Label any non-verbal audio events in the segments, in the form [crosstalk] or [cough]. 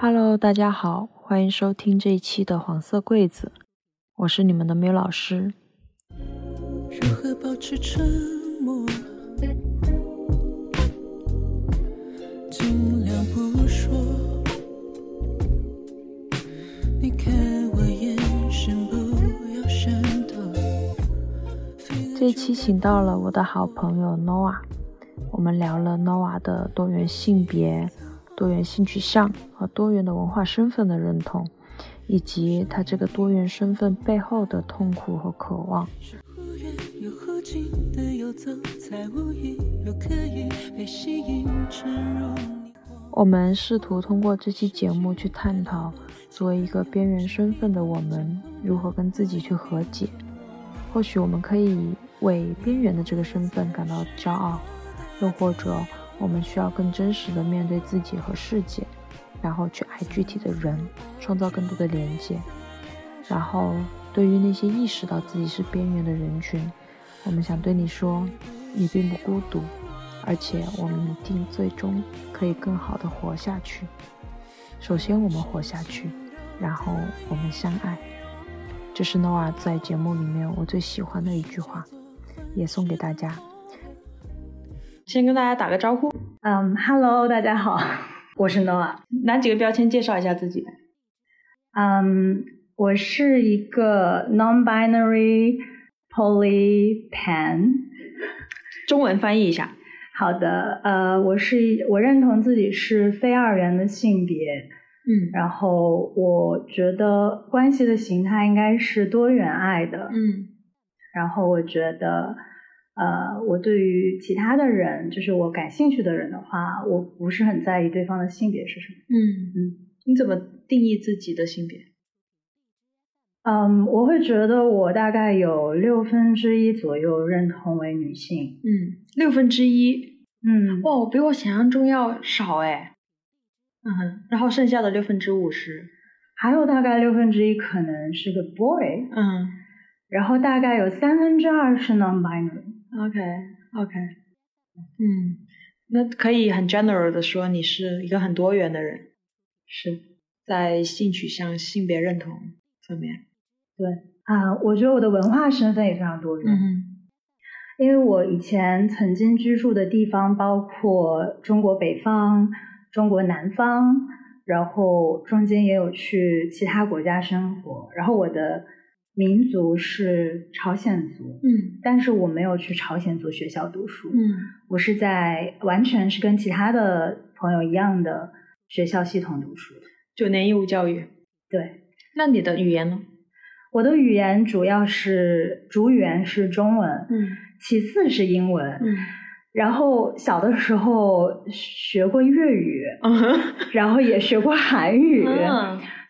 Hello，大家好，欢迎收听这一期的黄色柜子，我是你们的缪老师。如何保持沉默？尽量不说。你看我眼神不要闪躲。这一期请到了我的好朋友 Noah，我们聊了 Noah 的多元性别。多元性取向和多元的文化身份的认同，以及他这个多元身份背后的痛苦和渴望。我们试图通过这期节目去探讨，作为一个边缘身份的我们，如何跟自己去和解。或许我们可以为边缘的这个身份感到骄傲，又或者。我们需要更真实的面对自己和世界，然后去爱具体的人，创造更多的连接。然后，对于那些意识到自己是边缘的人群，我们想对你说，你并不孤独，而且我们一定最终可以更好的活下去。首先，我们活下去，然后我们相爱。这是 noa 在节目里面我最喜欢的一句话，也送给大家。先跟大家打个招呼，嗯，Hello，大家好，我是 Noah。拿几个标签介绍一下自己。嗯，我是一个 non-binary poly pan。[laughs] 中文翻译一下。好的，呃，我是我认同自己是非二元的性别，嗯，然后我觉得关系的形态应该是多元爱的，嗯，然后我觉得。呃，我对于其他的人，就是我感兴趣的人的话，我不是很在意对方的性别是什么。嗯嗯，你怎么定义自己的性别？嗯，我会觉得我大概有六分之一左右认同为女性。嗯，六分之一。嗯，哇，比我想象中要少哎。嗯，然后剩下的六分之五十，还有大概六分之一可能是个 boy。嗯，然后大概有三分之二是 non-binary。OK，OK，嗯，那可以很 general 的说，你是一个很多元的人，是在性取向、性别认同方面。对啊，我觉得我的文化身份也非常多元，嗯，因为我以前曾经居住的地方包括中国北方、中国南方，然后中间也有去其他国家生活，然后我的。民族是朝鲜族，嗯，但是我没有去朝鲜族学校读书，嗯，我是在完全是跟其他的朋友一样的学校系统读书，九年义务教育。对，那你的语言呢？我的语言主要是主语言是中文，嗯，其次是英文，嗯，然后小的时候学过粤语，嗯。然后也学过韩语。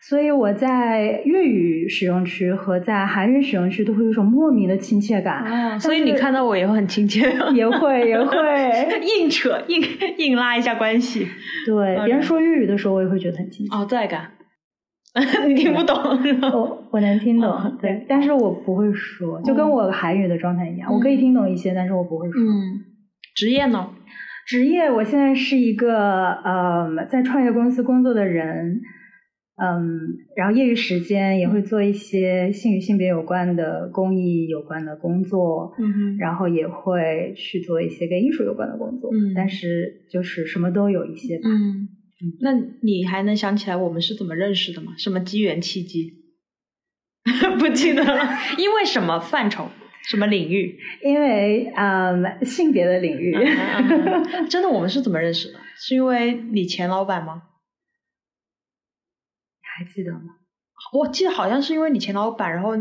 所以我在粤语使用区和在韩语使用区都会有一种莫名的亲切感。哦，所以你看到我也会很亲切。也会也会 [laughs] 硬扯硬硬拉一下关系。对，别人说粤语的时候，我也会觉得很亲切。哦，在感。[laughs] 你听不懂？我我能听懂，对，但是我不会说，就跟我韩语的状态一样，我可以听懂一些，但是我不会说。嗯，职业呢？职业，我现在是一个呃，在创业公司工作的人。嗯，然后业余时间也会做一些性与性别有关的公益有关的工作，嗯哼，然后也会去做一些跟艺术有关的工作，嗯，但是就是什么都有一些吧，嗯，那你还能想起来我们是怎么认识的吗？什么机缘契机？[laughs] 不记得了，因为什么范畴？什么领域？因为嗯，性别的领域。[laughs] 真的，我们是怎么认识的？是因为你前老板吗？还记得吗？我记得好像是因为你前老板，然后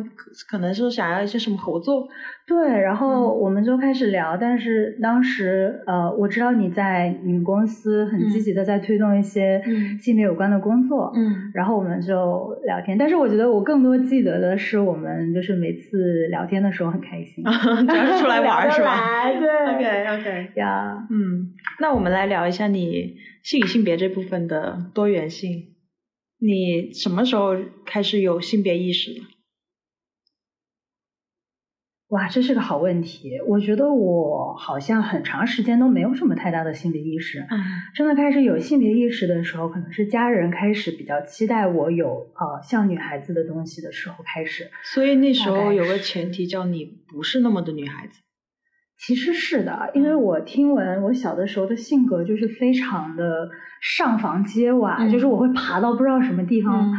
可能是想要一些什么合作，对，然后我们就开始聊。但是当时，呃，我知道你在你们公司很积极的在推动一些性别有关的工作，嗯，然后我们就聊天。但是我觉得我更多记得的是我们就是每次聊天的时候很开心，[laughs] 主要是出来玩是吧？对，OK OK 呀，嗯，那我们来聊一下你性与性别这部分的多元性。你什么时候开始有性别意识的？哇，这是个好问题。我觉得我好像很长时间都没有什么太大的性别意识。嗯，真的开始有性别意识的时候，可能是家人开始比较期待我有呃像女孩子的东西的时候开始。所以那时候有个前提叫你不是那么的女孩子。其实是的，因为我听闻我小的时候的性格就是非常的上房揭瓦，就是我会爬到不知道什么地方。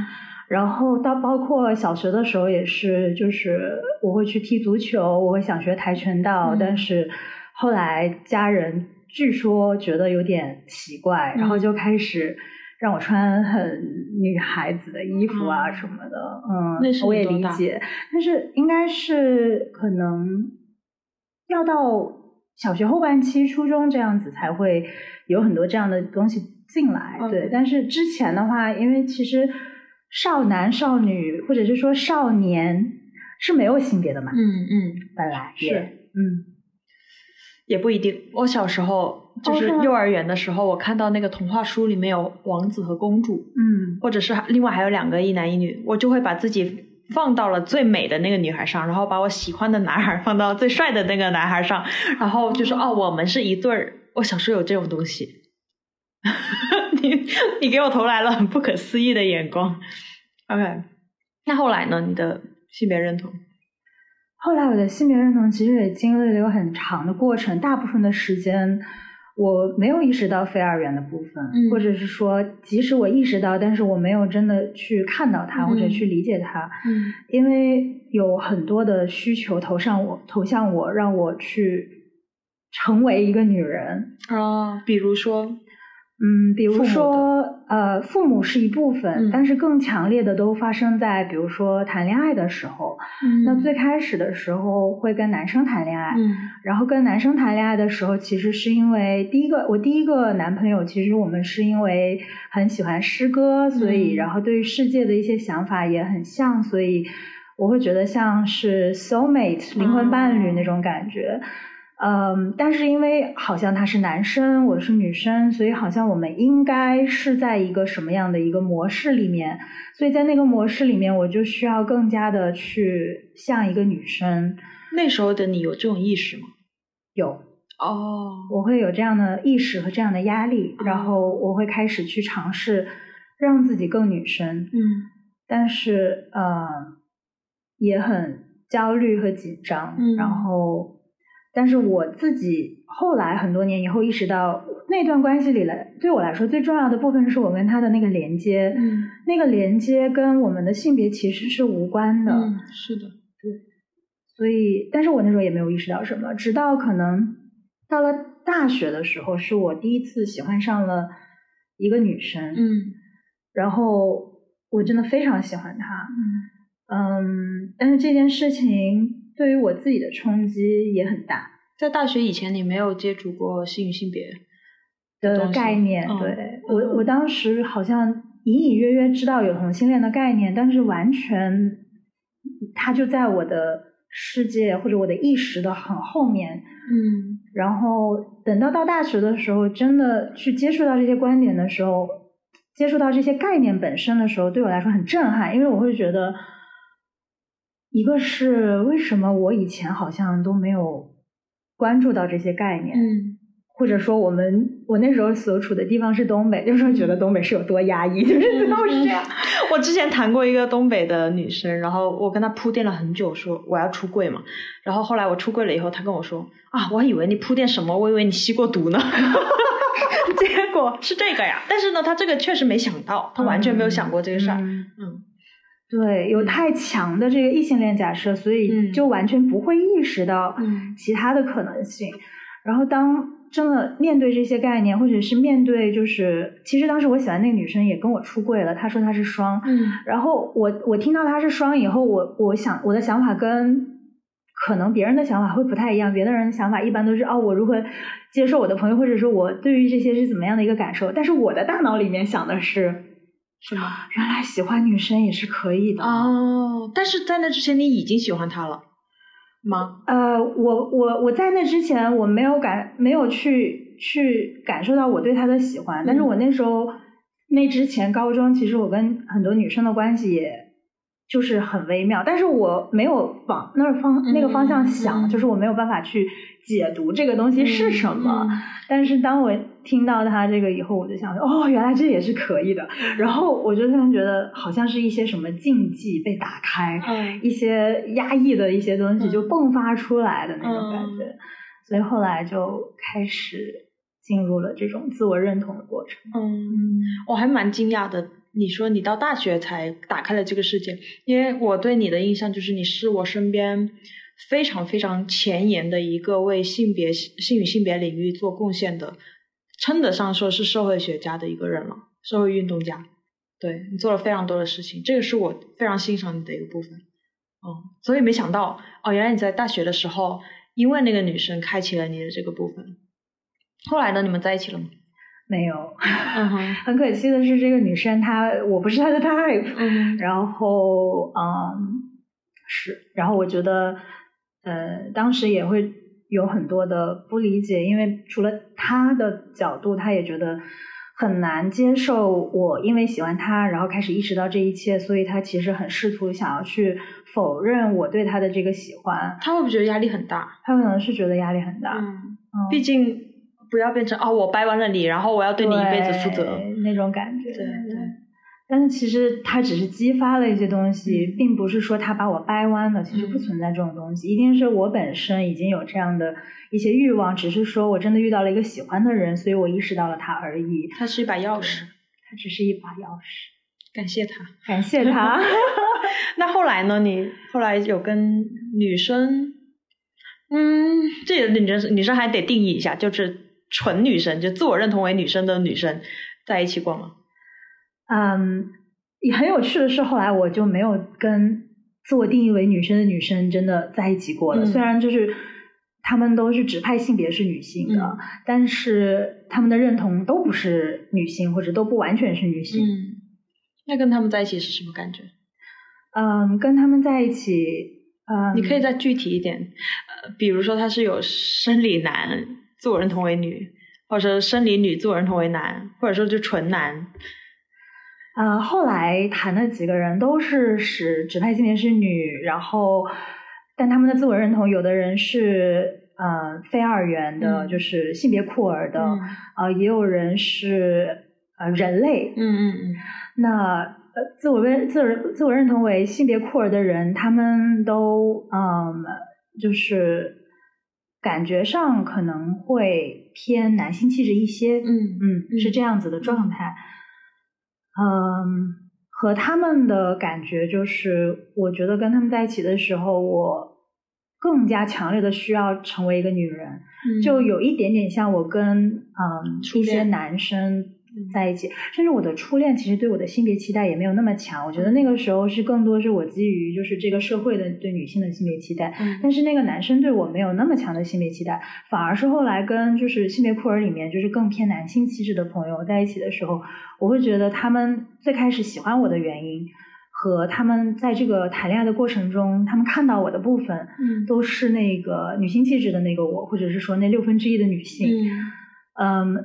然后到包括小学的时候也是，就是我会去踢足球，我会想学跆拳道，但是后来家人据说觉得有点奇怪，然后就开始让我穿很女孩子的衣服啊什么的。嗯，那我也理解，但是应该是可能要到小学后半期、初中这样子才会有很多这样的东西进来。对，但是之前的话，因为其实。少男少女，或者是说少年，是没有性别的嘛？嗯嗯，本来是，嗯，也不一定。我小时候就是幼儿园的时候，我看到那个童话书里面有王子和公主，嗯，或者是另外还有两个一男一女，我就会把自己放到了最美的那个女孩上，然后把我喜欢的男孩放到最帅的那个男孩上，然后就说哦，我们是一对儿。我小时候有这种东西。[laughs] 你你给我投来了很不可思议的眼光，OK，那后来呢？你的性别认同？后来我的性别认同其实也经历了一个很长的过程，大部分的时间我没有意识到非二元的部分，或者是说，即使我意识到，但是我没有真的去看到它或者去理解它，嗯，因为有很多的需求投上我，投向我，让我去成为一个女人。啊，比如说。嗯，比如说，呃，父母是一部分，但是更强烈的都发生在，比如说谈恋爱的时候。那最开始的时候会跟男生谈恋爱，然后跟男生谈恋爱的时候，其实是因为第一个，我第一个男朋友，其实我们是因为很喜欢诗歌，所以然后对于世界的一些想法也很像，所以我会觉得像是 soul mate 灵魂伴侣那种感觉。嗯，但是因为好像他是男生，我是女生，所以好像我们应该是在一个什么样的一个模式里面？所以在那个模式里面，我就需要更加的去像一个女生。那时候的你有这种意识吗？有哦，我会有这样的意识和这样的压力，然后我会开始去尝试让自己更女生。嗯，但是呃，也很焦虑和紧张，然后。但是我自己后来很多年以后意识到，那段关系里来对我来说最重要的部分是我跟他的那个连接，嗯，那个连接跟我们的性别其实是无关的，嗯，是的，对，所以，但是我那时候也没有意识到什么，直到可能到了大学的时候，是我第一次喜欢上了一个女生，嗯，然后我真的非常喜欢她，嗯，但是这件事情。对于我自己的冲击也很大。在大学以前，你没有接触过性与性别的概念。对我，我当时好像隐隐约约知道有同性恋的概念，但是完全，它就在我的世界或者我的意识的很后面。嗯。然后等到到大学的时候，真的去接触到这些观点的时候，接触到这些概念本身的时候，对我来说很震撼，因为我会觉得。一个是为什么我以前好像都没有关注到这些概念，嗯，或者说我们我那时候所处的地方是东北，就是觉得东北是有多压抑，就是都是这样。我之前谈过一个东北的女生，然后我跟她铺垫了很久，说我要出柜嘛，然后后来我出柜了以后，她跟我说啊，我还以为你铺垫什么，我以为你吸过毒呢，结果是这个呀。但是呢，她这个确实没想到，她完全没有想过这个事儿，嗯。对，有太强的这个异性恋假设，所以就完全不会意识到其他的可能性。然后当真的面对这些概念，或者是面对就是，其实当时我喜欢那个女生也跟我出柜了，她说她是双。嗯。然后我我听到她是双以后，我我想我的想法跟可能别人的想法会不太一样。别的人的想法一般都是哦，我如何接受我的朋友，或者说我对于这些是怎么样的一个感受。但是我的大脑里面想的是。是吗？原来喜欢女生也是可以的哦。但是在那之前，你已经喜欢他了吗？呃，我我我在那之前，我没有感，没有去去感受到我对他的喜欢。但是我那时候那之前高中，其实我跟很多女生的关系也就是很微妙，但是我没有往那儿方那个方向想，嗯就是我没有办法去解读这个东西是什么。嗯但是当我听到他这个以后，我就想说，哦，原来这也是可以的。然后我就突然觉得，好像是一些什么禁忌被打开，嗯一些压抑的一些东西就迸发出来的那种感嗯觉。所以后来就开始进入了这种自我认同的过程。嗯，嗯我还蛮惊讶的。你说你到大学才打开了这个世界，因为我对你的印象就是你是我身边非常非常前沿的一个为性别性与性别领域做贡献的，称得上说是社会学家的一个人了，社会运动家。对你做了非常多的事情，这个是我非常欣赏你的一个部分。哦，所以没想到哦，原来你在大学的时候，因为那个女生开启了你的这个部分。后来呢，你们在一起了吗？没有，[laughs] 很可惜的是，这个女生她我不是她的 type，嗯然后嗯是，然后我觉得呃当时也会有很多的不理解，因为除了她的角度，她也觉得很难接受我因为喜欢她，然后开始意识到这一切，所以她其实很试图想要去否认我对她的这个喜欢，她会不会觉得压力很大？她可能是觉得压力很大，嗯，嗯。毕竟不要变成哦，我掰弯了你，然后我要对你一辈子负责。那种感觉。对对但是其实它只是激发了一些东西，嗯并不是说他把我掰弯了。其实不嗯存在这种东西，一定是我本身已经有这样的一些欲望，只是说我真的遇到了一个喜欢的人，所以我意识到了他而已。它是一把钥匙，它只是一把钥匙，感谢他。感谢他。[laughs] 那后来呢？你后来有跟女生，嗯，这个女生女生还得定义一下，就是纯女生，就自我认同为女生的女生在一起过吗？嗯，也很有趣的是，后来我就没有跟自我定义为女生的女生真的在一起过了。嗯虽然就是他们都是指派性别是女性的，嗯但是他们的认同都不是女性，或者都不完全是女性。嗯，那跟他们在一起是什么感觉？嗯，跟他们在一起，嗯，你可以再具体一点，呃，比如说他是有生理男自我认同为女，或者说生理女自我认同为男，或者说就纯男。呃，后来谈的几个人都是使指派性别是女，然后但他们的自我认同，有的人是呃非二元的，嗯就是性别酷儿的，嗯呃，也有人是呃人类。嗯嗯嗯那呃，自我认自我自我认同为性别酷儿的人，他们都嗯，就是感觉上可能会偏男性气质一些。嗯嗯，嗯是这样子的状态。嗯，和他们的感觉就是，我觉得跟他们在一起的时候，我更加强烈的需要成为一个女人，嗯，就有一点点像我跟嗯初一些男生在一起，甚至我的初恋其实对我的性别期待也没有那么强，我觉得那个时候是更多是我基于就是这个社会的对女性的性别期待，嗯但是那个男生对我没有那么强的性别期待，反而是后来跟就是性别酷儿里面就是更偏男性气质的朋友在一起的时候，我会觉得他们最开始喜欢我的原因。和他们在这个谈恋爱的过程中，他们看到我的部分，嗯都是那个女性气质的那个我，或者是说那六分之一的女性。嗯，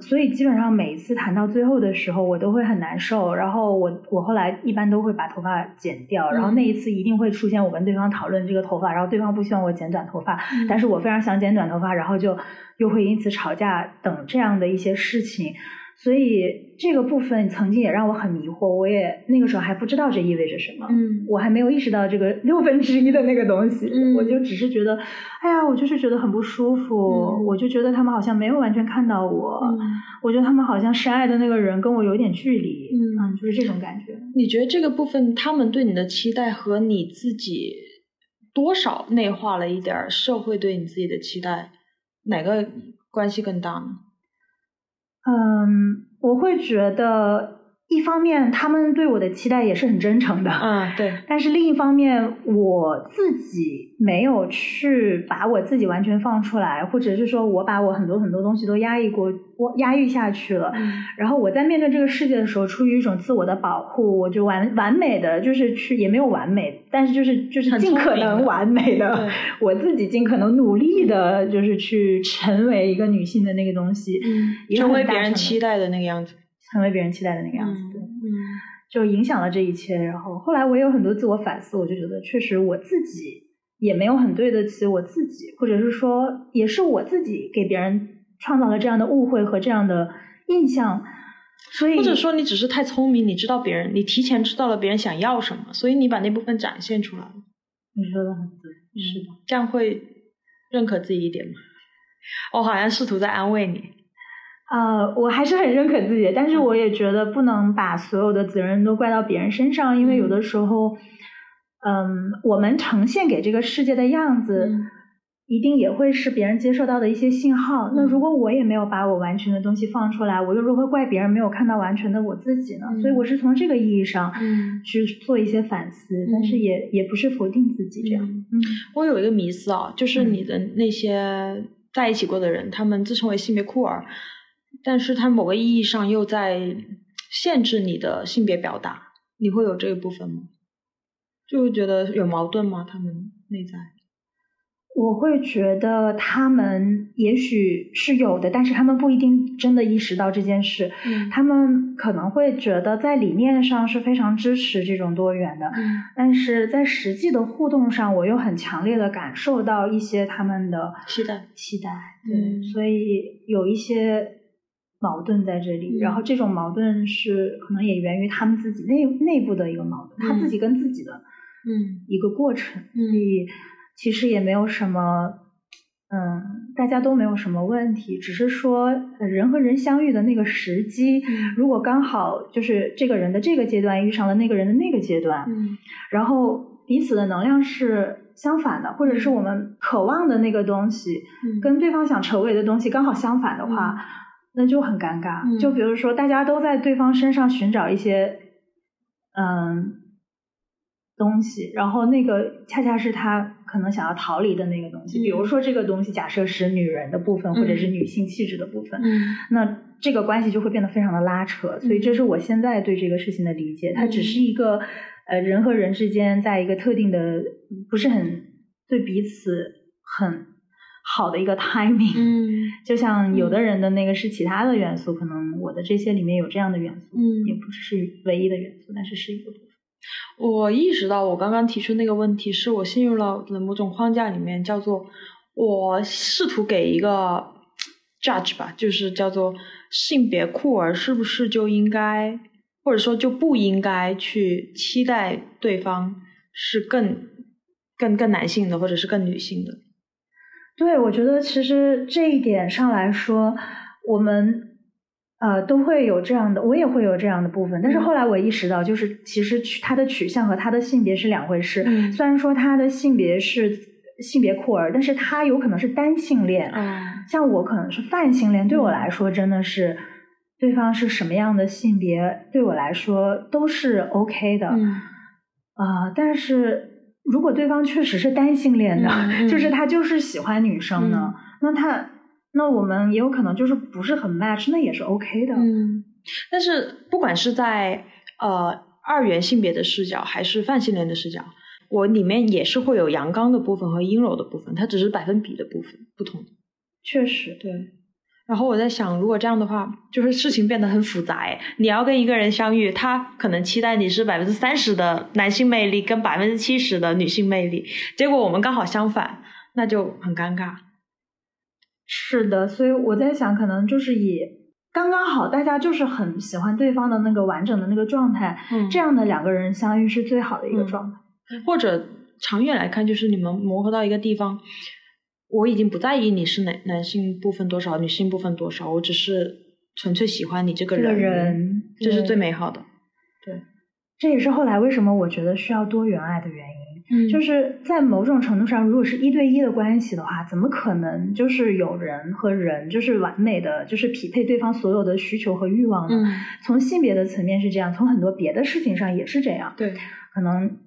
所以基本上每一次谈到最后的时候，我都会很难受。然后我我后来一般都会把头发剪掉，然后嗯那一次一定会出现我跟对方讨论这个头发，然后对方不希望我剪短头发，嗯但是我非常想剪短头发，然后就又会因此吵架等这样的一些事情。所以这个部分曾经也让我很迷惑，我也那个时候还不知道这意味着什么。嗯我还没有意识到这个 [laughs] 六分之一的那个东西，嗯我就只是觉得，哎呀，我就是觉得很不舒服，嗯我就觉得他们好像没有完全看到我，嗯，我觉得他们好像深爱的那个人跟我有点距离，嗯就是这种感觉。你觉得这个部分他们对你的期待和你自己多少内化了一点儿社会对你自己的期待，哪个关系更大呢？嗯，我会觉得一方面他们对我的期待也是很真诚的，嗯，对，但是另一方面，我自己没有去把我自己完全放出来，或者是说我把我很多很多东西都压抑过，我压抑下去了。嗯然后我在面对这个世界的时候，出于一种自我的保护，我就完完美的就是去也没有完美，但是就是就是尽可能完美的对，我自己尽可能努力的，就是去成为一个女性的那个东西，嗯，成为别人期待的那个样子。成为别人期待的那个样子。对嗯就影响了这一切。然后后来我也有很多自我反思，我就觉得确实我自己也没有很对得起我自己，或者是说也是我自己给别人创造了这样的误会和这样的印象。所以或者说你只是太聪明，你知道别人，你提前知道了别人想要什么，所以你把那部分展现出来了。你说的很对，是的，这样会认可自己一点吗？我好像试图在安慰你。呃，我还是很认可自己，但是我也觉得不能把所有的责任都怪到别人身上，因为有的时候，嗯，我们呈现给这个世界的样子，一定也会是别人接受到的一些信号。那如果我也没有把我完全的东西放出来，我又如何怪别人没有看到完全的我自己呢？所以我是从这个意义上去做一些反思，但是也也不是否定自己这样。嗯，我有一个迷思啊，就是你的那些在一起过的人，他们自称为性别酷儿。但是他某个意义上又在限制你的性别表达，你会有这一部分吗？就会觉得有矛盾吗？他们内在？我会觉得他们也许是有的，但是他们不一定真的意识到这件事。嗯，他们可能会觉得在理念上是非常支持这种多元的，嗯，但是在实际的互动上，我又很强烈的感受到一些他们的期待，期待。对，所以有一些。矛盾在这里，然后这种矛盾是可能也源于他们自己内内部的一个矛盾，他自己跟自己的嗯一个过程，所以其实也没有什么，嗯，大家都没有什么问题，只是说人和人相遇的那个时机，如果刚好就是这个人的这个阶段遇上了那个人的那个阶段，嗯，然后彼此的能量是相反的，或者是我们渴望的那个东西，跟对方想成为的东西刚好相反的话。那就很尴尬。就比如说，大家都在对方身上寻找一些嗯东西，然后那个恰恰是他可能想要逃离的那个东西。比如说，这个东西假设是女人的部分，或者是女性气质的部分，那这个关系就会变得非常的拉扯。所以，这是我现在对这个事情的理解。它只是一个呃人和人之间在一个特定的不是很对彼此很。好的一个 timing，嗯，就像有的人的那个是其他的元素，可能我的这些里面有这样的元素，嗯，也不是唯一的元素，但是是一个部分。我意识到我刚刚提出那个问题，是我陷入了某种框架里面，叫做我试图给一个 judge 吧，就是叫做性别酷儿是不是就应该，或者说就不应该去期待对方是更更更男性的，或者是更女性的。对，我觉得其实这一点上来说，我们呃都会有这样的，我也会有这样的部分。但是后来我意识到，就是其实取他的取向和他的性别是两回事。虽然说他的性别是性别酷儿，但是他有可能是单性恋。像我可能是泛性恋，对我来说真的是对方是什么样的性别，对我来说都是 OK 的。啊，但是。如果对方确实是单性恋的，[laughs] 就是他就是喜欢女生呢，那他那我们也有可能就是不是很 match，那也是 OK 的。嗯，但是不管是在呃二元性别的视角，还是泛性恋的视角，我里面也是会有阳刚的部分和阴柔的部分，它只是百分比的部分不同。确实，对。然后我在想，如果这样的话，就是事情变得很复杂。你要跟一个人相遇，他可能期待你是百分之三十的男性魅力跟百分之七十的女性魅力，结果我们刚好相反，那就很尴尬。是的，所以我在想，可能就是以刚刚好，大家就是很喜欢对方的那个完整的那个状态，这样的两个人相遇是最好的一个状态。或者长远来看，就是你们磨合到一个地方。我已经不在意你是男男性部分多少，女性部分多少，我只是纯粹喜欢你这个人，这是最美好的。对，这也是后来为什么我觉得需要多元爱的原因。嗯，就是在某种程度上，如果是一对一的关系的话，怎么可能就是有人和人就是完美的，就是匹配对方所有的需求和欲望呢？从性别的层面是这样，从很多别的事情上也是这样。对，可能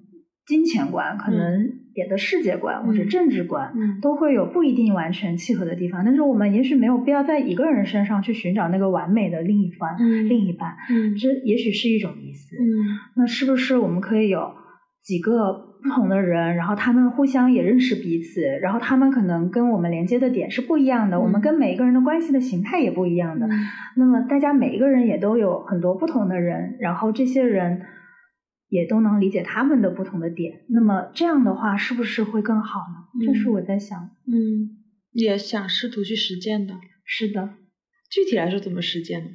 金钱观，可能。别的世界观或者政治观，都会有不一定完全契合的地方。但是我们也许没有必要在一个人身上去寻找那个完美的另一方、另一半。嗯这也许是一种意思。嗯那是不是我们可以有几个不同的人，然后他们互相也认识彼此，然后他们可能跟我们连接的点是不一样的，我们跟每一个人的关系的形态也不一样的。那么大家每一个人也都有很多不同的人，然后这些人也都能理解他们的不同的点。那么这样的话，是不是会更好呢？这是我在想。嗯，也想试图去实践的。是的。具体来说怎么实践呢？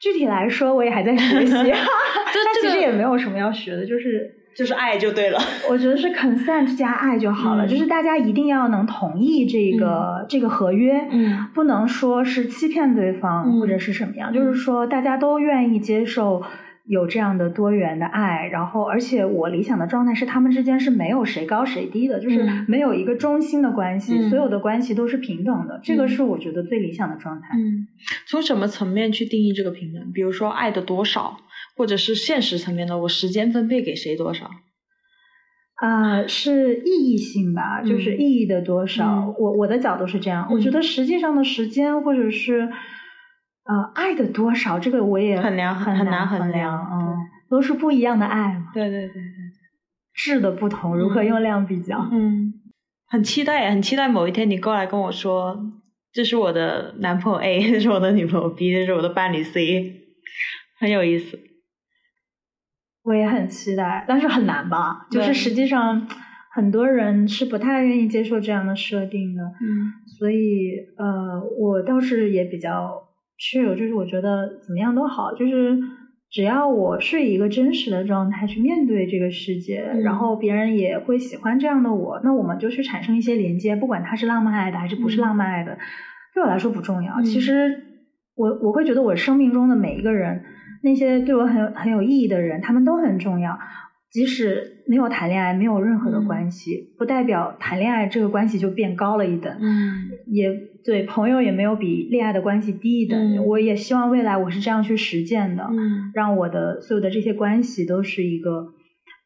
具体来说，我也还在学习。[laughs] [laughs] 这其实也没有什么要学的，就是就是爱就对了。我觉得是 consent 加爱就好了，就是大家一定要能同意这个这个合约，嗯，不能说是欺骗对方或者是什么样，就是说大家都愿意接受。有这样的多元的爱，然后而且我理想的状态是他们之间是没有谁高谁低的，就是没有一个中心的关系，所有的关系都是平等的，这个是我觉得最理想的状态。嗯，从什么层面去定义这个平等？比如说爱的多少，或者是现实层面的，我时间分配给谁多少？啊，是意义性吧，就是意义的多少。我我的角度是这样，我觉得实际上的时间或者是。呃，爱的多少，这个我也很难很难衡量，嗯，都是不一样的爱嘛。对对对对，质的不同，如何用量比较？嗯，很期待，很期待某一天你过来跟我说，这是我的男朋友 A，这是我的女朋友 B，这是我的伴侣 C，很有意思。我也很期待，但是很难吧？就是实际上很多人是不太愿意接受这样的设定的。嗯，所以呃，我倒是也比较。是，就是我觉得怎么样都好，就是只要我是以一个真实的状态去面对这个世界，然后别人也会喜欢这样的我，那我们就去产生一些连接，不管它是浪漫爱的还是不是浪漫爱的，对我来说不重要。其实我我会觉得我生命中的每一个人，那些对我很有很有意义的人，他们都很重要。即使没有谈恋爱，没有任何的关系，不代表谈恋爱这个关系就变高了一等。嗯，也对，朋友也没有比恋爱的关系低一等。我也希望未来我是这样去实践的，嗯让我的所有的这些关系都是一个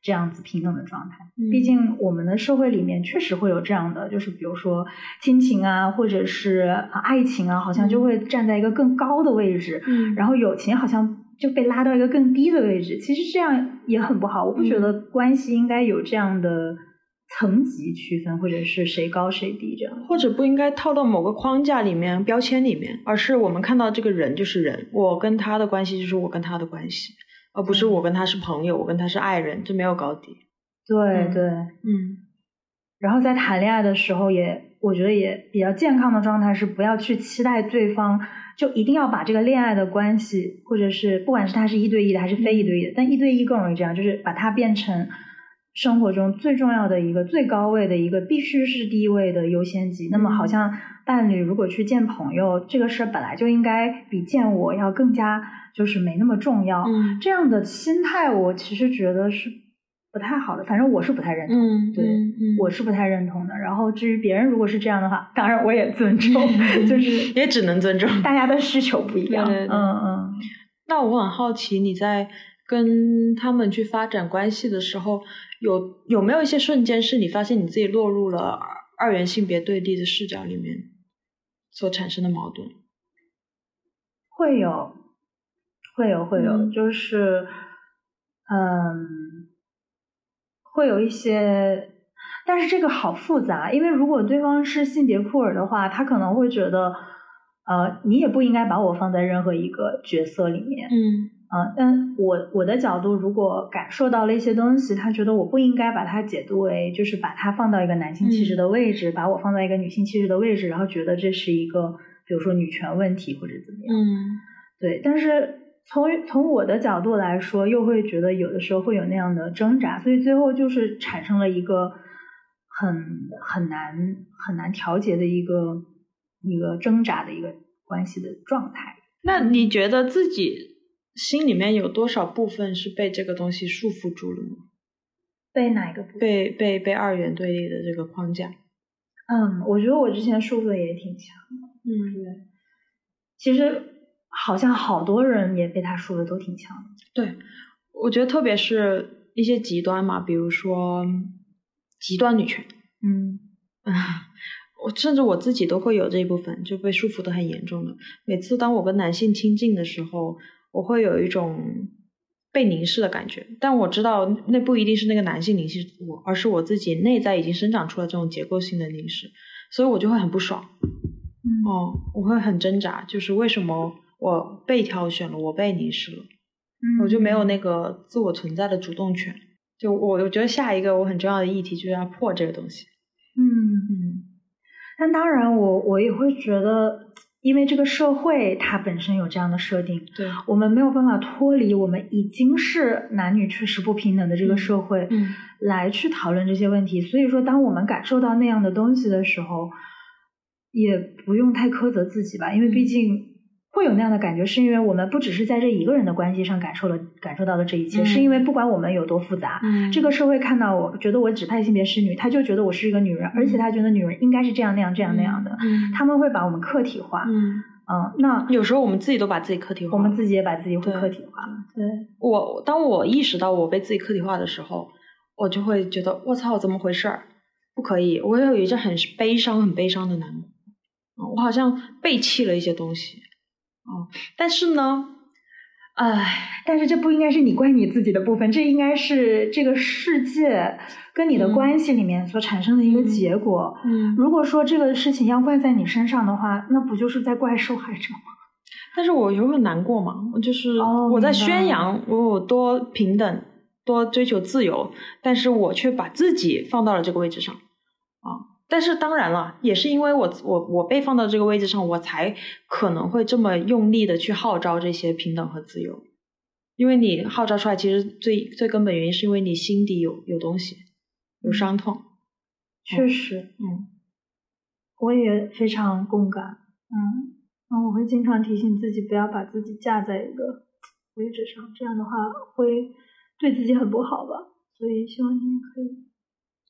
这样子平等的状态。毕竟我们的社会里面确实会有这样的，就是比如说亲情啊，或者是爱情啊，好像就会站在一个更高的位置。嗯，然后友情好像。就被拉到一个更低的位置，其实这样也很不好。我不觉得关系应该有这样的层级区分，或者是谁高谁低这样，或者不应该套到某个框架里面、标签里面，而是我们看到这个人就是人，我跟他的关系就是我跟他的关系，而不是我跟他是朋友，我跟他是爱人，这没有高低。对对，嗯。然后在谈恋爱的时候，也我觉得也比较健康的状态是不要去期待对方。就一定要把这个恋爱的关系，或者是不管是他是一对一的还是非一对一的，但一对一更容易这样，就是把它变成生活中最重要的一个最高位的一个必须是第一位的优先级。那么好像伴侣如果去见朋友，这个事本来就应该比见我要更加就是没那么重要。嗯，这样的心态我其实觉得是。不太好的，反正我是不太认同。嗯，对，我是不太认同的。然后至于别人如果是这样的话，[laughs] 当然我也尊重，[laughs] 就是也只能尊重。大家的需求不一样。嗯嗯。那我很好奇，你在跟他们去发展关系的时候，有有没有一些瞬间是你发现你自己落入了二元性别对立的视角里面所产生的矛盾？会有，会有，会有，就是嗯。会有一些，但是这个好复杂，因为如果对方是性别酷儿的话，他可能会觉得，呃，你也不应该把我放在任何一个角色里面，嗯，啊，但我我的角度，如果感受到了一些东西，他觉得我不应该把它解读为，就是把它放到一个男性气质的位置，把我放在一个女性气质的位置，然后觉得这是一个，比如说女权问题或者怎么样，嗯，对，但是。从从我的角度来说，又会觉得有的时候会有那样的挣扎，所以最后就是产生了一个很很难很难调节的一个一个挣扎的一个关系的状态。那你觉得自己心里面有多少部分是被这个东西束缚住了呢？被哪一个部分？被被被二元对立的这个框架？嗯，我觉得我之前束缚的也挺强的。嗯，对，其实。好像好多人也被他说的都挺强。对，我觉得特别是一些极端嘛，比如说极端女权。嗯啊，我甚至我自己都会有这一部分，就被束缚的很严重的。每次当我跟男性亲近的时候，我会有一种被凝视的感觉。但我知道那不一定是那个男性凝视我，而是我自己内在已经生长出了这种结构性的凝视，所以我就会很不爽。哦，我会很挣扎，就是为什么我被挑选了，我被凝视了，我就没有那个自我存在的主动权。就我我觉得下一个我很重要的议题就是要破这个东西。嗯嗯，但当然我我也会觉得，因为这个社会它本身有这样的设定，对我们没有办法脱离我们已经是男女确实不平等的这个社会，嗯来去讨论这些问题。所以说，当我们感受到那样的东西的时候，也不用太苛责自己吧，因为毕竟。会有那样的感觉，是因为我们不只是在这一个人的关系上感受了感受到了这一切，嗯是因为不管我们有多复杂，嗯。这个社会看到我觉得我指派性别是女，他就觉得我是一个女人，而且他觉得女人应该是这样那样这样那样的，嗯他们会把我们客体化，嗯，嗯，那有时候我们自己都把自己客体化，我们自己也把自己会客体化，对，我当我意识到我被自己客体化的时候，我就会觉得我操，怎么回事儿？不可以！我有一阵很悲伤、很悲伤的难过，嗯我好像背弃了一些东西，哦、但是呢，唉，但是这不应该是你怪你自己的部分，这应该是这个世界跟你的嗯关系里面所产生的一个结果。嗯，如果说这个事情要怪在你身上的话，那不就是在怪受害者吗？但是我有很难过嘛，就是哦我在宣扬我有多平等、多追求自由，但是我却把自己放到了这个位置上啊。但是当然了，也是因为我我我被放到这个位置上，我才可能会这么用力的去号召这些平等和自由。因为你号召出来，其实最最根本原因是因为你心底有有东西，有伤痛。确实，嗯我也非常共感。嗯，那我会经常提醒自己不要把自己架在一个位置上，这样的话会对自己很不好吧。所以希望你也可以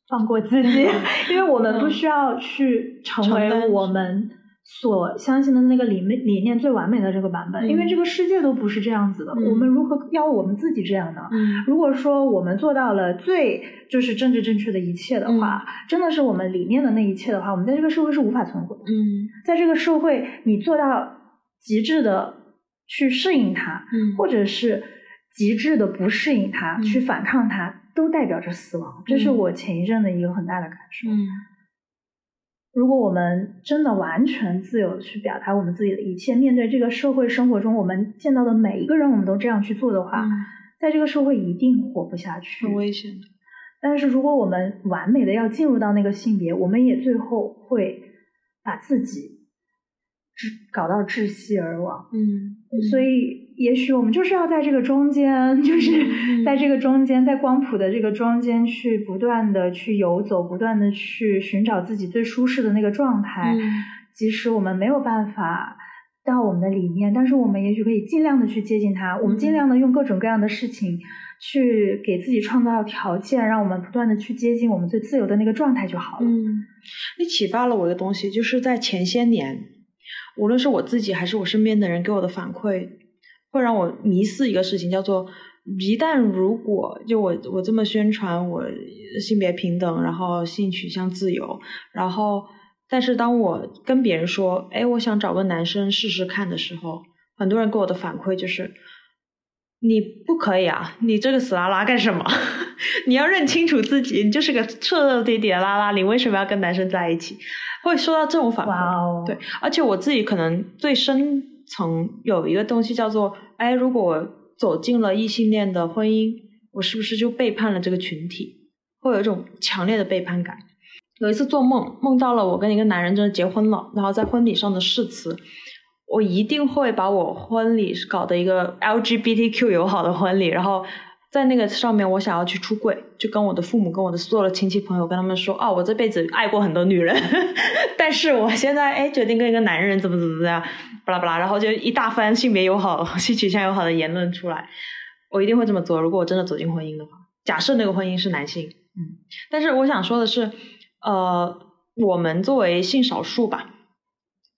放过自己，[laughs] 因为我们不需要去成为我们所相信的那个理念理念最完美的这个版本，嗯。因为这个世界都不是这样子的。嗯。我们如何要我们自己这样呢？嗯。如果说我们做到了最就是政治正确的一切的话，真的是我们理念的那一切的话，我们在这个社会是无法存活的。嗯。在这个社会，你做到极致的去适应它，嗯。或者是极致的不适应它，嗯。去反抗它，都代表着死亡。这是我前一阵的一个很大的感受。嗯如果我们真的完全自由的去表达我们自己的一切，面对这个社会生活中我们见到的每一个人，我们都这样去做的话，嗯，在这个社会一定活不下去。很危险的。但是如果我们完美的要进入到那个性别，我们也最后会把自己窒搞到窒息而亡。嗯所以，也许我们就是要在这个中间，就是嗯在这个中间，在光谱的这个中间去不断的去游走，不断的去寻找自己最舒适的那个状态。嗯即使我们没有办法到我们的理念，但是我们也许可以尽量的去接近它。我们尽量的用各种各样的事情去给自己创造条件，让我们不断的去接近我们最自由的那个状态就好了。嗯，你启发了我一个东西，就是在前些年，无论是我自己还是我身边的人给我的反馈，会让我迷思一个事情，叫做一旦如果就我我这么宣传我性别平等，然后性取向自由，然后但是当我跟别人说，哎，我想找个男生试试看的时候，很多人给我的反馈就是。你不可以啊！你这个死拉拉干什么？[laughs] 你要认清楚自己，你就是个彻彻底底的拉拉，你为什么要跟男生在一起？会收到这种反馈。对，而且我自己可能最深曾有一个东西叫做，哎，如果我走进了异性恋的婚姻，我是不是就背叛了这个群体？会有一种强烈的背叛感。有一次做梦，梦到了我跟一个男人真的结婚了，然后在婚礼上的誓词，我一定会把我婚礼搞的一个 LGBTQ 友好的婚礼，然后在那个上面，我想要去出柜，就跟我的父母、跟我的所有的亲戚朋友跟他们说，哦，我这辈子爱过很多女人，[laughs] 但是我现在哎决定跟一个男人怎么怎么怎么样，巴拉巴拉，然后就一大番性别友好、性取向友好的言论出来，我一定会这么做。如果我真的走进婚姻的话，假设那个婚姻是男性，嗯，但是我想说的是，呃，我们作为性少数吧。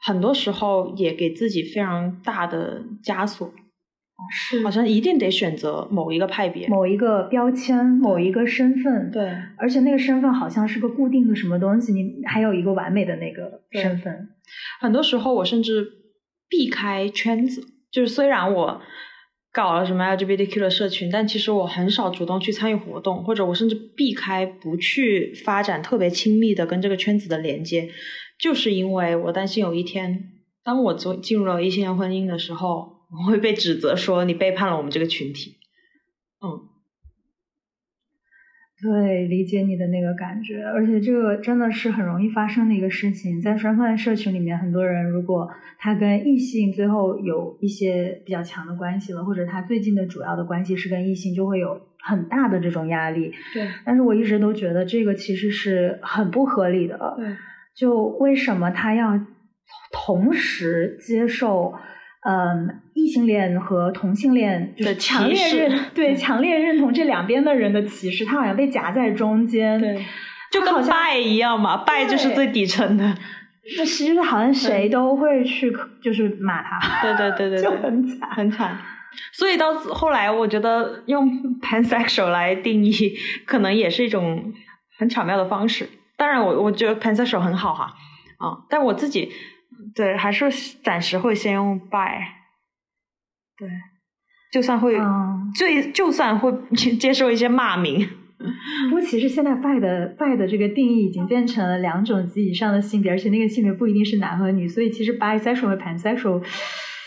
很多时候也给自己非常大的枷锁，是。好像一定得选择某一个派别。某一个标签，某一个身份，对，而且那个身份好像是个固定的什么东西，你还有一个完美的那个身份。很多时候我甚至避开圈子，就是虽然我搞了什么 LGBTQ 的社群，但其实我很少主动去参与活动，或者我甚至避开不去发展特别亲密的跟这个圈子的连接，就是因为我担心有一天，当我进进入了异性恋婚姻的时候，我会被指责说你背叛了我们这个群体。嗯。对，理解你的那个感觉，而且这个真的是很容易发生的一个事情。在双方的社群里面，很多人如果他跟异性最后有一些比较强的关系了，或者他最近的主要的关系是跟异性，就会有很大的这种压力。对。但是我一直都觉得这个其实是很不合理的。对。就为什么他要同时接受？嗯，异性恋和同性恋就是强烈认 [laughs] 对强烈认同这两边的人的歧视，他好像被夹在中间，对，就跟拜一样嘛，拜就是最底层的。那其实好像谁都会去就是骂他，对对对对，[laughs] 就很惨很惨。所以到后来，我觉得用 [laughs] pansexual 来定义，可能也是一种很巧妙的方式。当然，我我觉得 pansexual 很好哈，啊，但我自己。对，还是暂时会先用 by，对，就算会，最就算会接受一些骂名。不过其实现在 by 的 by 的这个定义已经变成了两种及以上的性别，而且那个性别不一定是男和女，所以其实 bisexual 和 pansexual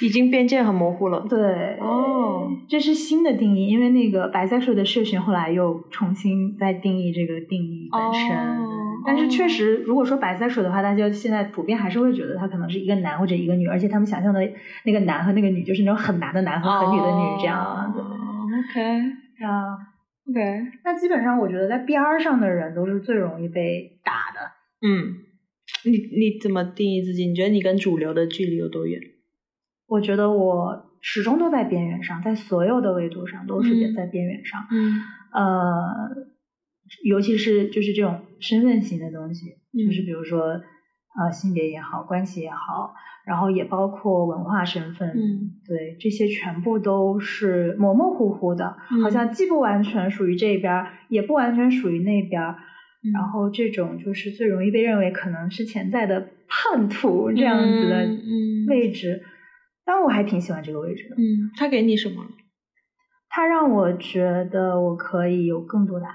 已经边界很模糊了。对，哦，这是新的定义，因为那个 bisexual 的社群后来又重新再定义这个定义本身。但是确实，如果说白菜水的话，大家现在普遍还是会觉得他可能是一个男或者一个女，而且他们想象的那个男和那个女就是那种很男的男和很女的女这样。OK，啊，OK，那基本上我觉得在边儿上的人都是最容易被打的。嗯，你你怎么定义自己？你觉得你跟主流的距离有多远？我觉得我始终都在边缘上，在所有的维度上都是在边缘上。嗯，呃。尤其是就是这种身份型的东西，就是比如说，呃，性别也好，关系也好，然后也包括文化身份，对，这些全部都是模模糊糊的，好像既不完全属于这边，也不完全属于那边，然后这种就是最容易被认为可能是潜在的叛徒这样子的位置，但我还挺喜欢这个位置的。嗯，他给你什么？他让我觉得我可以有更多的爱。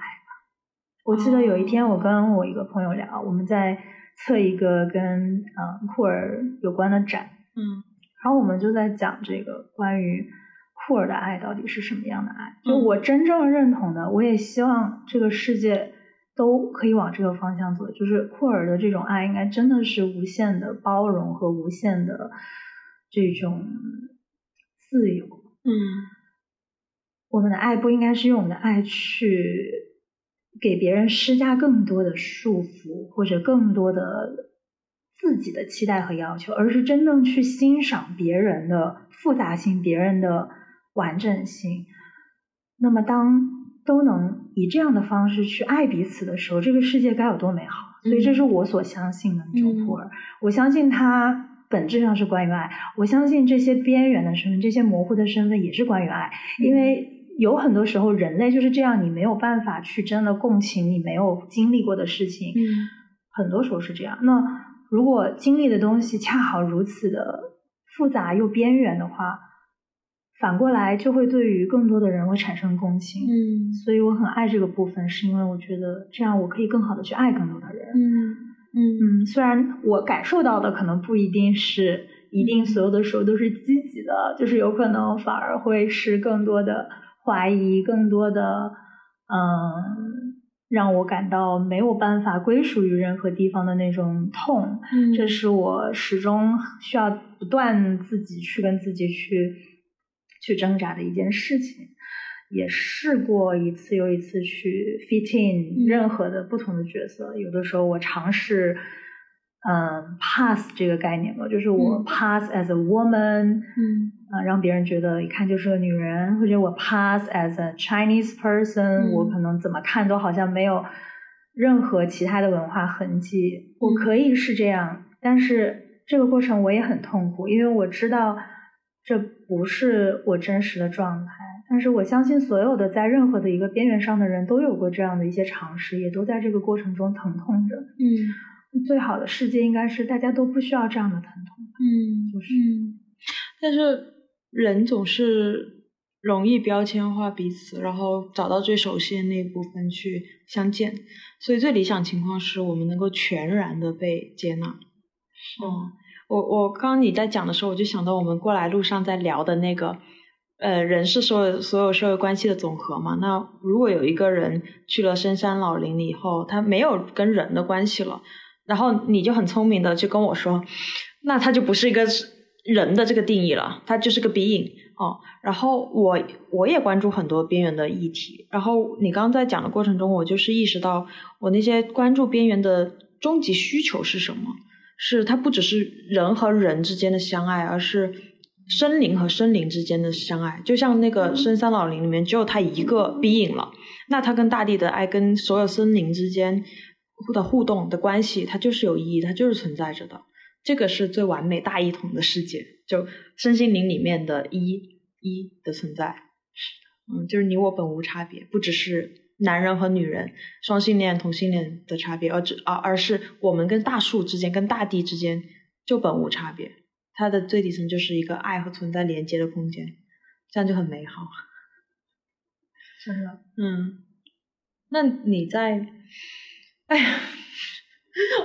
我记得有一天，我跟我一个朋友聊，我们在测一个跟嗯酷儿有关的展，嗯，然后我们就在讲这个关于酷儿的爱到底是什么样的爱。就我真正认同的，我也希望这个世界都可以往这个方向走，就是库尔的这种爱应该真的是无限的包容和无限的这种自由。嗯，我们的爱不应该是用我们的爱去。给别人施加更多的束缚，或者更多的自己的期待和要求，而是真正去欣赏别人的复杂性、别人的完整性。那么，当都能以这样的方式去爱彼此的时候，这个世界该有多美好！所以，这是我所相信的那种普洱。我相信它本质上是关于爱。我相信这些边缘的身份、这些模糊的身份也是关于爱，因为。有很多时候，人类就是这样，你没有办法去真的共情你没有经历过的事情。嗯，很多时候是这样。那如果经历的东西恰好如此的复杂又边缘的话，反过来就会对于更多的人会产生共情。嗯，所以我很爱这个部分，是因为我觉得这样我可以更好的去爱更多的人。嗯嗯嗯，虽然我感受到的可能不一定是一定所有的时候都是积极的，就是有可能反而会是更多的。怀疑更多的，嗯，让我感到没有办法归属于任何地方的那种痛，嗯，这是我始终需要不断自己去跟自己去去挣扎的一件事情。也试过一次又一次去 fit in 任何的不同的角色，有的时候我尝试。嗯，pass 这个概念吧，就是我 pass as a woman，嗯，啊，让别人觉得一看就是个女人，或者我 pass as a Chinese person，我可能怎么看都好像没有任何其他的文化痕迹。我可以是这样，但是这个过程我也很痛苦，因为我知道这不是我真实的状态。但是我相信所有的在任何的一个边缘上的人都有过这样的一些尝试，也都在这个过程中疼痛着。嗯。最好的世界应该是大家都不需要这样的疼痛，嗯，就是，但是人总是容易标签化彼此，然后找到最熟悉的那一部分去相见。所以最理想情况是我们能够全然的被接纳。嗯，我我刚刚你在讲的时候，我就想到我们过来路上在聊的那个，呃，人是所有所有社会关系的总和嘛。那如果有一个人去了深山老林以后，他没有跟人的关系了，然后你就很聪明的就跟我说，那他就不是一个人的这个定义了，他就是个 being 哦。然后我我也关注很多边缘的议题，然后你刚刚在讲的过程中，我就是意识到我那些关注边缘的终极需求是什么。是它不只是人和人之间的相爱，而是森林和森林之间的相爱。就像那个深山老林里面只有他一个 being 了，那他跟大地的爱，跟所有森林之间的互动的关系，它就是有意义，它就是存在着的。这个是最完美大一统的世界，就身心灵里面的一一的存在。嗯，就是你我本无差别，不只是。男人和女人、双性恋、同性恋的差别，而只而而是我们跟大树之间、跟大地之间就本无差别。它的最底层就是一个爱和存在连接的空间，这样就很美好。真的，嗯。那你在，[laughs] 哎呀，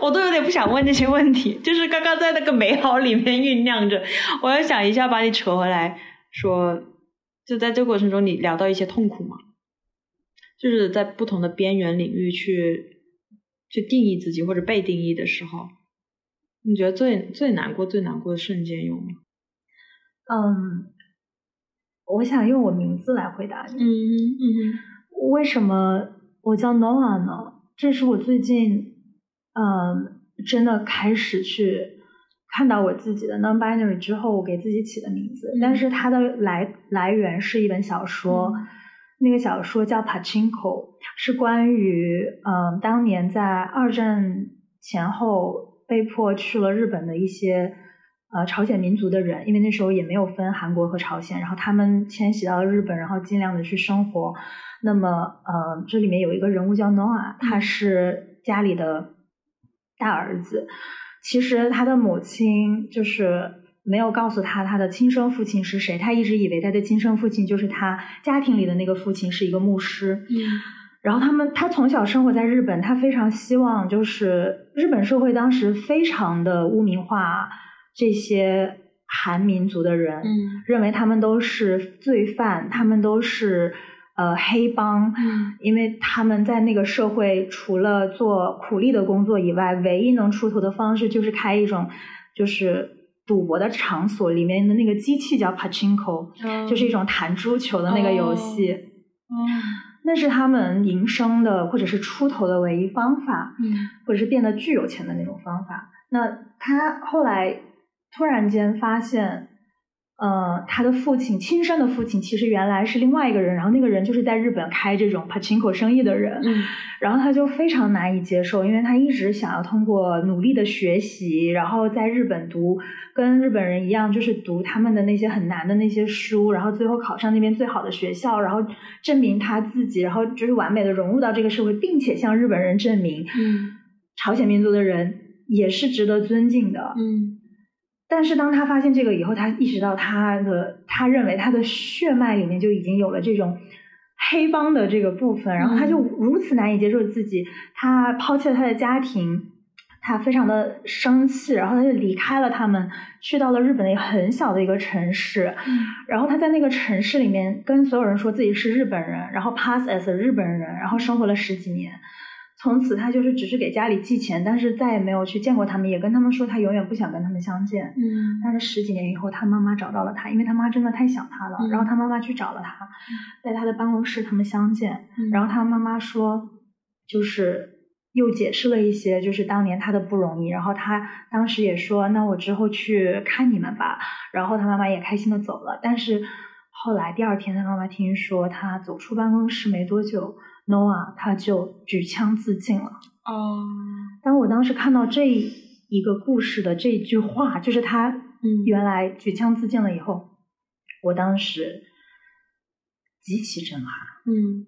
我都有点不想问这些问题，就是刚刚在那个美好里面酝酿着，我要想一下把你扯回来，说，就在这个过程中，你聊到一些痛苦吗？就是在不同的边缘领域去去定义自己或者被定义的时候，你觉得最最难过、最难过的瞬间有吗？嗯，我想用我名字来回答你。嗯嗯为什么我叫 Noah 呢？这是我最近嗯真的开始去看到我自己的 non-binary 之后，我给自己起的名字。但是它的来来源是一本小说。那个小说叫《Pachinko》，是关于嗯，当年在二战前后被迫去了日本的一些呃朝鲜民族的人，因为那时候也没有分韩国和朝鲜，然后他们迁徙到了日本，然后尽量的去生活。那么呃，这里面有一个人物叫 Noah，他是家里的大儿子，其实他的母亲就是。没有告诉他他的亲生父亲是谁，他一直以为他的亲生父亲就是他家庭里的那个父亲是一个牧师。嗯，然后他们他从小生活在日本，他非常希望就是日本社会当时非常的污名化这些韩民族的人，嗯，认为他们都是罪犯，他们都是呃黑帮，嗯，因为他们在那个社会除了做苦力的工作以外，唯一能出头的方式就是开一种就是。赌博的场所里面的那个机器叫 Pachinko，就是一种弹珠球的那个游戏。哦，那是他们营生的或者是出头的唯一方法，嗯，或者是变得巨有钱的那种方法。那他后来突然间发现。呃，他的父亲，亲生的父亲，其实原来是另外一个人，然后那个人就是在日本开这种 pachinko 生意的人，嗯，然后他就非常难以接受，因为他一直想要通过努力的学习，然后在日本读跟日本人一样，就是读他们的那些很难的那些书，然后最后考上那边最好的学校，然后证明他自己，然后就是完美的融入到这个社会，并且向日本人证明，嗯，朝鲜民族的人也是值得尊敬的，嗯。但是当他发现这个以后，他意识到他的，他认为他的血脉里面就已经有了这种黑帮的这个部分，然后他就如此难以接受自己，他抛弃了他的家庭，他非常的生气，然后他就离开了他们，去到了日本的一个很小的一个城市，然后他在那个城市里面跟所有人说自己是日本人，然后 pass as 日本人，然后生活了十几年。从此他就是只是给家里寄钱，但是再也没有去见过他们，也跟他们说他永远不想跟他们相见。嗯，但是十几年以后，他妈妈找到了他，因为他妈真的太想他了。然后他妈妈去找了他，在他的办公室他们相见。然后他妈妈说，就是又解释了一些，就是当年他的不容易。然后他当时也说，那我之后去看你们吧。然后他妈妈也开心的走了。但是后来第二天，他妈妈听说他走出办公室没多久。Noah 他就举枪自尽了。哦，当我当时看到这一个故事的这句话，就是他原来举枪自尽了以后，我当时极其震撼。嗯，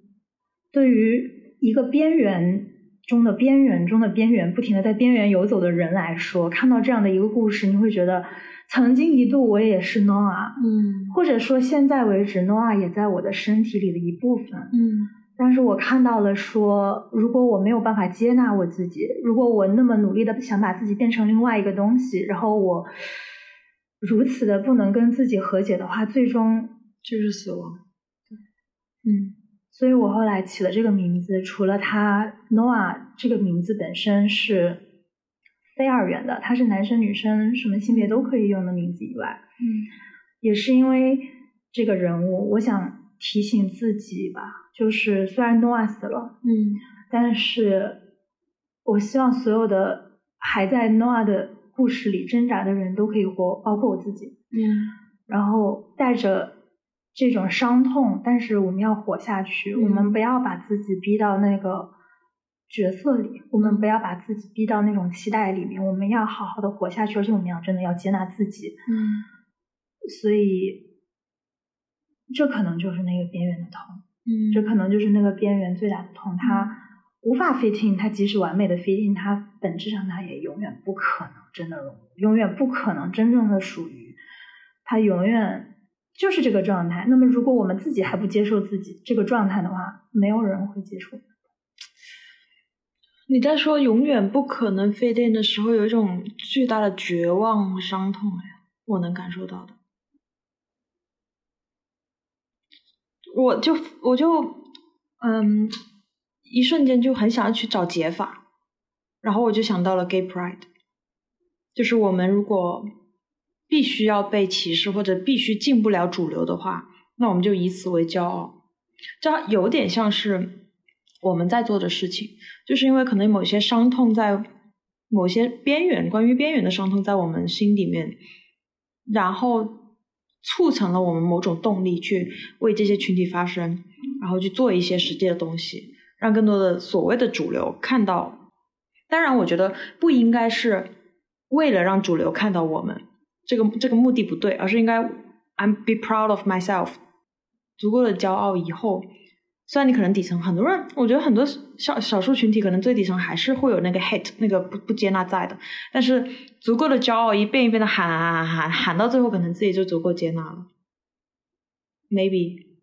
对于一个边缘中的边缘中的边缘，不停的在边缘游走的人来说，看到这样的一个故事，你会觉得曾经一度我也是 Noah，嗯或者说现在为止，Noah 也在我的身体里的一部分。嗯但是我看到了说，如果我没有办法接纳我自己，如果我那么努力的想把自己变成另外一个东西，然后我如此的不能跟自己和解的话，最终就是死亡。对嗯所以我后来起了这个名字，除了他 Noah 这个名字本身是非二元的，他是男生女生什么性别都可以用的名字以外，嗯也是因为这个人物，我想提醒自己吧，就是虽然 Noah 死了，嗯但是我希望所有的还在 Noah 的故事里挣扎的人都可以活，包括我自己。嗯然后带着这种伤痛，但是我们要活下去，嗯我们不要把自己逼到那个角色里，我们不要把自己逼到那种期待里面，我们要好好的活下去，而且我们要真的要接纳自己。嗯所以，这可能就是那个边缘的痛，嗯这可能就是那个边缘最大的痛，它无法 fit in，它即使完美的 fit in，它本质上它也永远不可能真的融入，永远不可能真正的属于，它永远就是这个状态。那么，如果我们自己还不接受自己这个状态的话，没有人会接受。你在说永远不可能 fit in 的时候，有一种巨大的绝望和伤痛哎，我能感受到的。我就我就嗯，一瞬间就很想要去找解法，然后我就想到了 gay pride，就是我们如果必须要被歧视或者必须进不了主流的话，那我们就以此为骄傲，这有点像是我们在做的事情。就是因为可能某些伤痛在某些边缘，关于边缘的伤痛在我们心里面，然后促成了我们某种动力去为这些群体发声，然后去做一些实际的东西，让更多的所谓的主流看到。当然，我觉得不应该是为了让主流看到我们，这个这个目的不对，而是应该 I'm be proud of myself，足够的骄傲以后。虽然你可能底层很多人，我觉得很多少少数群体可能最底层还是会有那个 hate 那个不不接纳在的，但是足够的骄傲一遍一遍的喊喊喊喊到最后，可能自己就足够接纳了。Maybe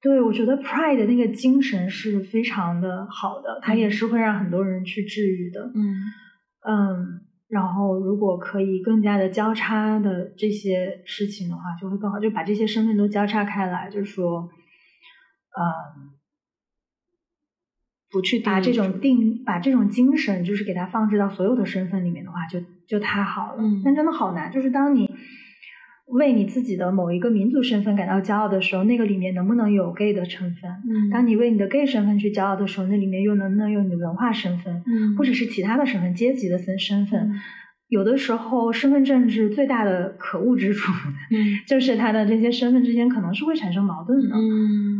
对，我觉得 pride 的那个精神是非常的好的，它也是会让很多人去治愈的。嗯嗯，然后如果可以更加的交叉的这些事情的话，就会更好，就把这些身份都交叉开来，就是说，嗯，不去把这种定，把这种精神，就是给它放置到所有的身份里面的话，就就太好了。嗯但真的好难，就是当你为你自己的某一个民族身份感到骄傲的时候，那个里面能不能有 gay 的成分？嗯当你为你的 gay 身份去骄傲的时候，那里面又能不能有你的文化身份，嗯或者是其他的身份、阶级的身身份？嗯有的时候，身份政治最大的可恶之处，嗯 [laughs] 就是他的这些身份之间可能是会产生矛盾的。嗯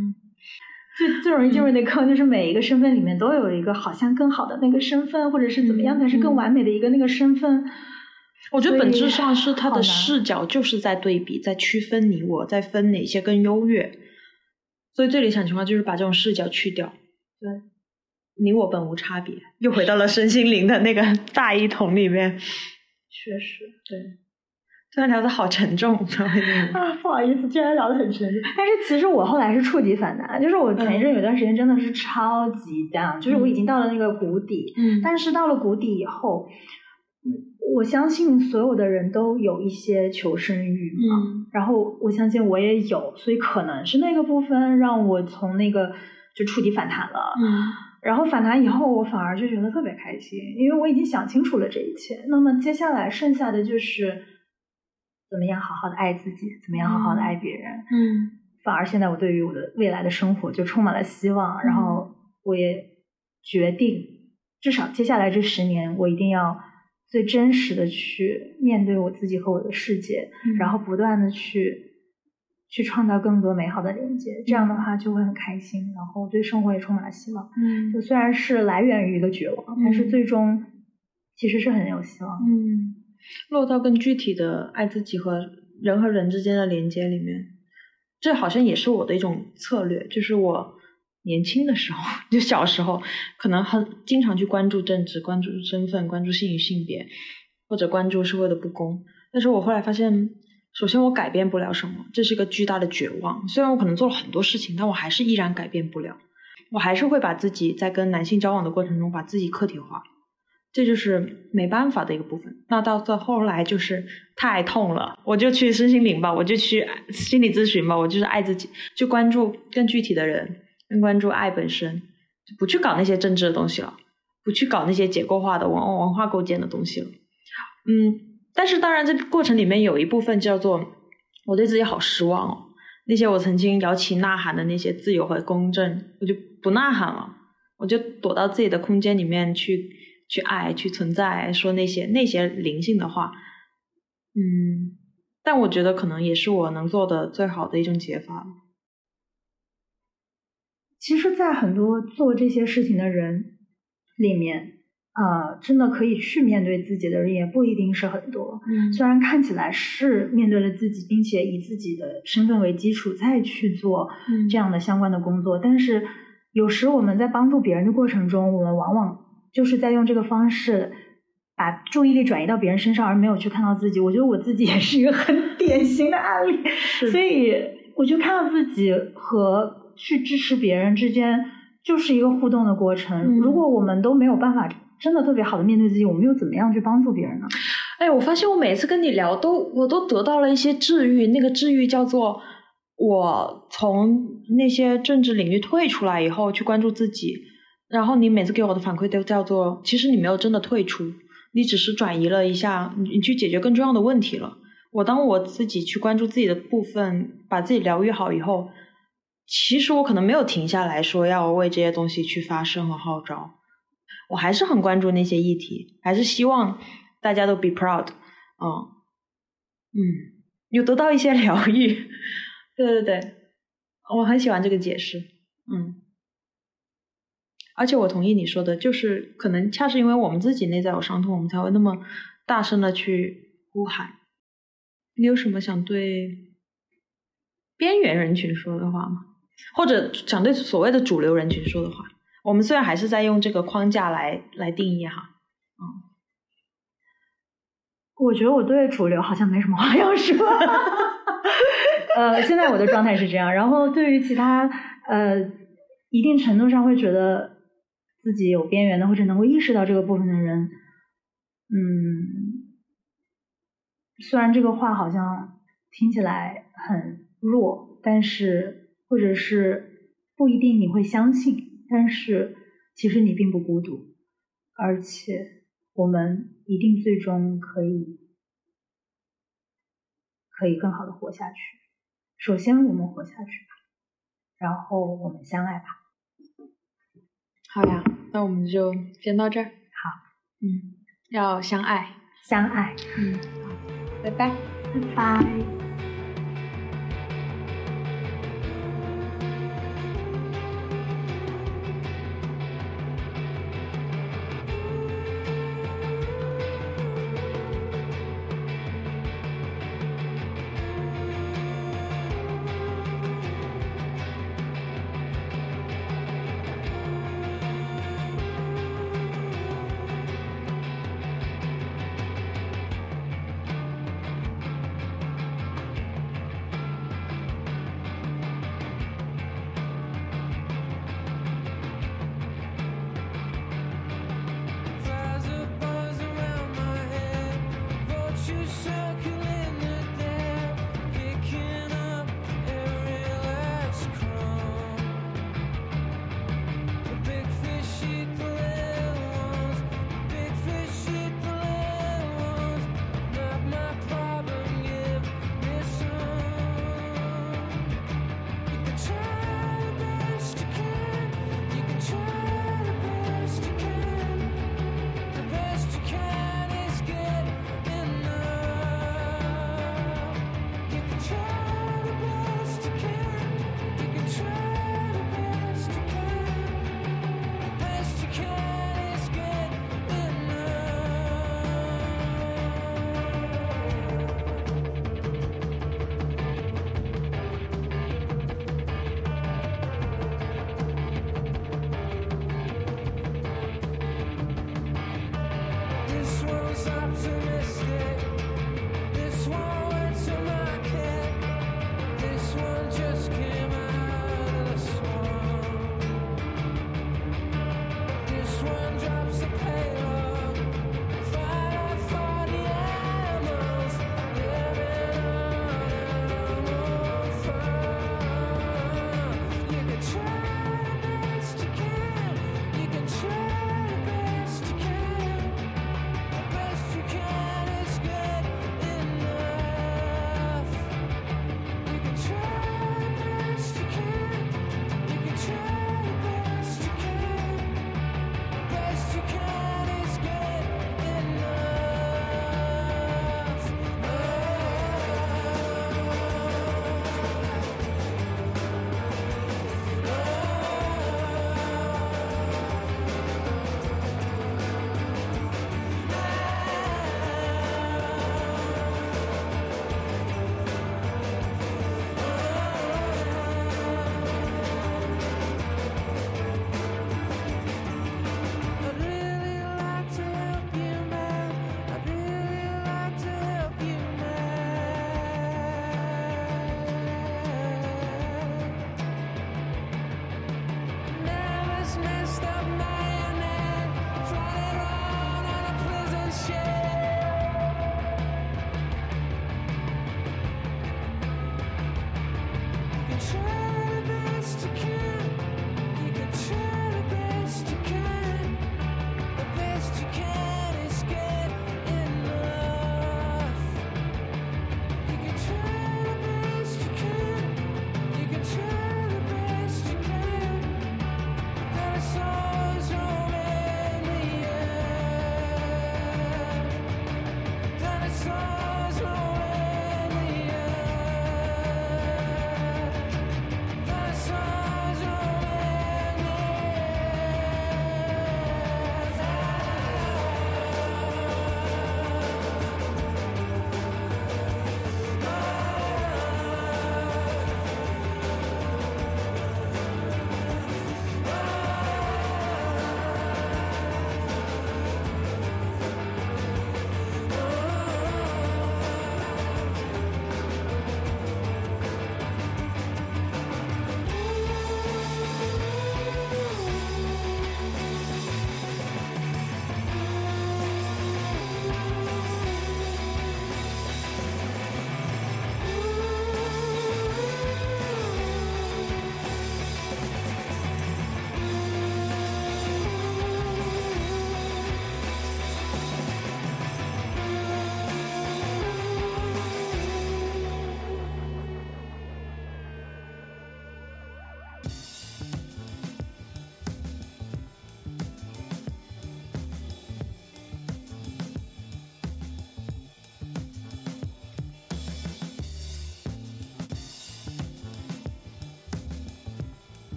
最最容易进入那坑，就是每一个身份里面都有一个好像更好的那个身份，或者是怎么样才是更完美的一个那个身份。我觉得本质上是他的视角就是在对比，在区分你我，在分哪些更优越。所以最理想情况就是把这种视角去掉。对，你我本无差别，又回到了身心灵的那个大一统里面。确实，对，突然聊的好沉重，[laughs] 啊，不好意思，居然聊的很沉重。但是其实我后来是触底反弹，就是我前一阵有段时间真的是超级 down，、就是我已经到了那个谷底，嗯但是到了谷底以后，嗯我相信所有的人都有一些求生欲嘛，嗯然后我相信我也有，所以可能是那个部分让我从那个就触底反弹了。嗯然后反弹以后，我反而就觉得特别开心，因为我已经想清楚了这一切。那么接下来剩下的就是怎么样好好的爱自己，怎么样好好的爱别人。嗯反而现在我对于我的未来的生活就充满了希望，然后我也决定，至少接下来这十年，我一定要最真实的去面对我自己和我的世界，嗯然后不断的去去创造更多美好的连接。这样的话就会很开心，然后对生活也充满了希望。嗯就虽然是来源于一个绝望，但是最终其实是很有希望。嗯，落到更具体的爱自己和人和人之间的连接里面，这好像也是我的一种策略，就是我年轻的时候，就小时候，可能很经常去关注政治、关注身份、关注性与性别，或者关注社会的不公。但是我后来发现，首先我改变不了什么，这是个巨大的绝望。虽然我可能做了很多事情，但我还是依然改变不了。我还是会把自己在跟男性交往的过程中，把自己客体化，这就是没办法的一个部分。那到到后来就是太痛了，我就去身心灵吧，我就去心理咨询吧，我就是爱自己，就关注更具体的人。更关注爱本身，就不去搞那些政治的东西了，不去搞那些结构化的文文化构建的东西了。嗯，但是当然，这过程里面有一部分叫做我对自己好失望哦。那些我曾经摇旗呐喊的那些自由和公正，我就不呐喊了，我就躲到自己的空间里面去去爱，去存在，说那些那些灵性的话。嗯，但我觉得可能也是我能做的最好的一种解法。其实，在很多做这些事情的人里面，呃，真的可以去面对自己的人也不一定是很多。嗯，虽然看起来是面对了自己，并且以自己的身份为基础再去做这样的相关的工作，但是有时我们在帮助别人的过程中，我们往往就是在用这个方式把注意力转移到别人身上，而没有去看到自己。我觉得我自己也是一个很 [laughs] 典型的案例，所以我就看到自己和。去支持别人之间就是一个互动的过程。如果我们都没有办法真的特别好的面对自己，我们又怎么样去帮助别人呢？哎，我发现我每次跟你聊，都我都得到了一些治愈。那个治愈叫做我从那些政治领域退出来以后去关注自己。然后你每次给我的反馈都叫做，其实你没有真的退出，你只是转移了一下，你去解决更重要的问题了。我当我自己去关注自己的部分，把自己疗愈好以后。其实我可能没有停下来说要为这些东西去发声和号召，我还是很关注那些议题，还是希望大家都 be proud，嗯嗯，有得到一些疗愈，对对对，我很喜欢这个解释，嗯，而且我同意你说的，就是可能恰是因为我们自己内在有伤痛，我们才会那么大声的去呼喊。你有什么想对边缘人群说的话吗？或者想对所谓的主流人群说的话，我们虽然还是在用这个框架来来定义哈，嗯，我觉得我对主流好像没什么话要说，[laughs] 呃，现在我的状态是这样。然后对于其他呃一定程度上会觉得自己有边缘的或者能够意识到这个部分的人，嗯，虽然这个话好像听起来很弱，但是。或者是不一定你会相信，但是其实你并不孤独，而且我们一定最终可以可以更好的活下去。首先我们活下去吧，然后我们相爱吧。好呀，那我们就先到这儿。好，嗯，要相爱，相爱。嗯，好，拜拜，拜拜。